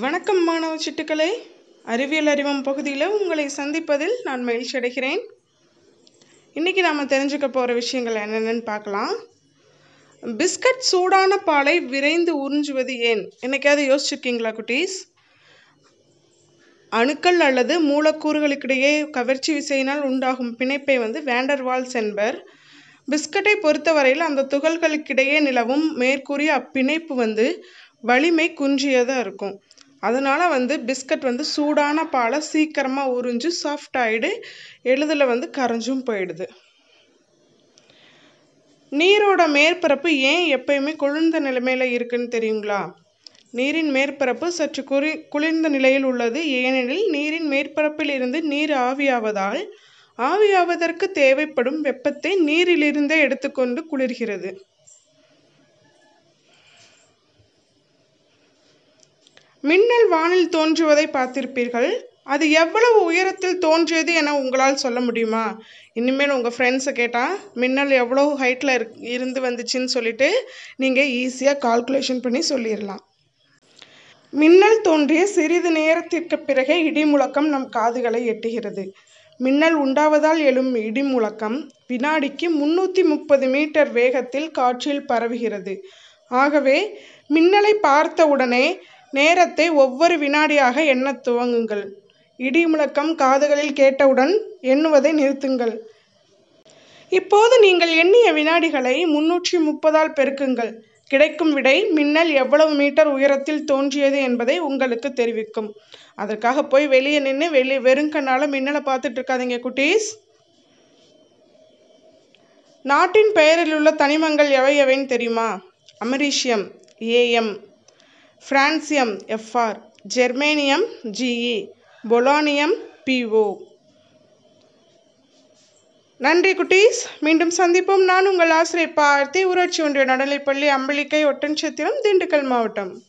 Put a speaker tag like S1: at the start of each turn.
S1: வணக்கம் மாணவ சிட்டுக்களை. அறிவியல் அறிவம் பகுதியில் உங்களை சந்திப்பதில் நான் மகிழ்ச்சி அடைகிறேன். இன்றைக்கி நாம் தெரிஞ்சுக்க போகிற விஷயங்கள் என்னென்னு பார்க்கலாம். பிஸ்கட் சூடான பாலை விரைந்து உறிஞ்சுவது ஏன்? என்னைக்காவது யோசிச்சிருக்கீங்களா குட்டீஸ்? அணுக்கள் அல்லது மூலக்கூறுகளுக்கிடையே கவர்ச்சி விசையினால் உண்டாகும் பிணைப்பை வந்து வேண்டர்வால்ஸ் என்பர். பிஸ்கட்டை பொறுத்தவரையில் அந்த துகள்களுக்கிடையே நிலவும் மேற்கூறிய அப்பிணைப்பு வந்து வலிமை குன்றியதாக இருக்கும். அதனால் வந்து பிஸ்கட் வந்து சூடான பாலை சீக்கிரமாக உறிஞ்சு சாஃப்ட் ஆகிடு எளிதில் வந்து கரைஞ்சும் போயிடுது. நீரோட மேற்பரப்பு ஏன் எப்பயுமே குளிர்ந்த நிலைமையில் இருக்குன்னு தெரியுங்களா? நீரின் மேற்பரப்பு சற்று குறி குளிர்ந்த நிலையில் உள்ளது. ஏனெனில் நீரின் மேற்பரப்பில் இருந்து நீர் ஆவியாவதால் ஆவியாவதற்கு தேவைப்படும் வெப்பத்தை நீரிலிருந்தே எடுத்துக்கொண்டு குளிர்கிறது. மின்னல் வானில் தோன்றுவதை பார்த்திருப்பீர்கள். அது எவ்வளவு உயரத்தில் தோன்றியது என உங்களால் சொல்ல முடியுமா? இனிமேல் உங்கள் ஃப்ரெண்ட்ஸை கேட்டால் மின்னல் எவ்வளோ ஹைட்டில் இரு இருந்து வந்துச்சுன்னு சொல்லிட்டு நீங்கள் ஈஸியாக கால்குலேஷன் பண்ணி சொல்லிடலாம் மின்னல் தோன்றிய சிறிது நேரத்திற்கு பிறகே இடி முழக்கம் நம் காதுகளை எட்டுகிறது. மின்னல் உண்டாவதால் எழும் இடி முழக்கம் வினாடிக்கு முன்னூற்றி முப்பது மீட்டர் வேகத்தில் காற்றில் பரவுகிறது. ஆகவே மின்னலை பார்த்தவுடனே நேரத்தை ஒவ்வொரு வினாடியாக எண்ணத் துவங்குங்கள். இடி முழக்கம் காதுகளில் கேட்டவுடன் எண்ணுவதை நிறுத்துங்கள். இப்போது நீங்கள் எண்ணிய வினாடிகளை முன்னூற்றி முப்பதால் பெருக்குங்கள். கிடைக்கும் விடை மின்னல் எவ்வளவு மீட்டர் உயரத்தில் தோன்றியது என்பதை உங்களுக்கு தெரிவிக்கும். அதற்காக போய் வெளியே நின்று வெளியே வெறுங்கண்ணால் மின்னலை பார்த்துட்டு இருக்காதீங்க குட்டீஸ். நாட்டின் பெயரில் உள்ள தனிமங்கள் எவை எவைன்னு தெரியுமா? Americium A M francium F R germanium G E polonium P O. நன்றி குட்டீஸ். மீண்டும் சந்திப்போம். நான் உங்கள் ஆசிரியர் பார்த்தி ஊராட்சி ஒன்றிய நடுநிலைப்பள்ளி அம்பலிக்கை ஒட்டன்சத்திரம் திண்டுக்கல் மாவட்டம்.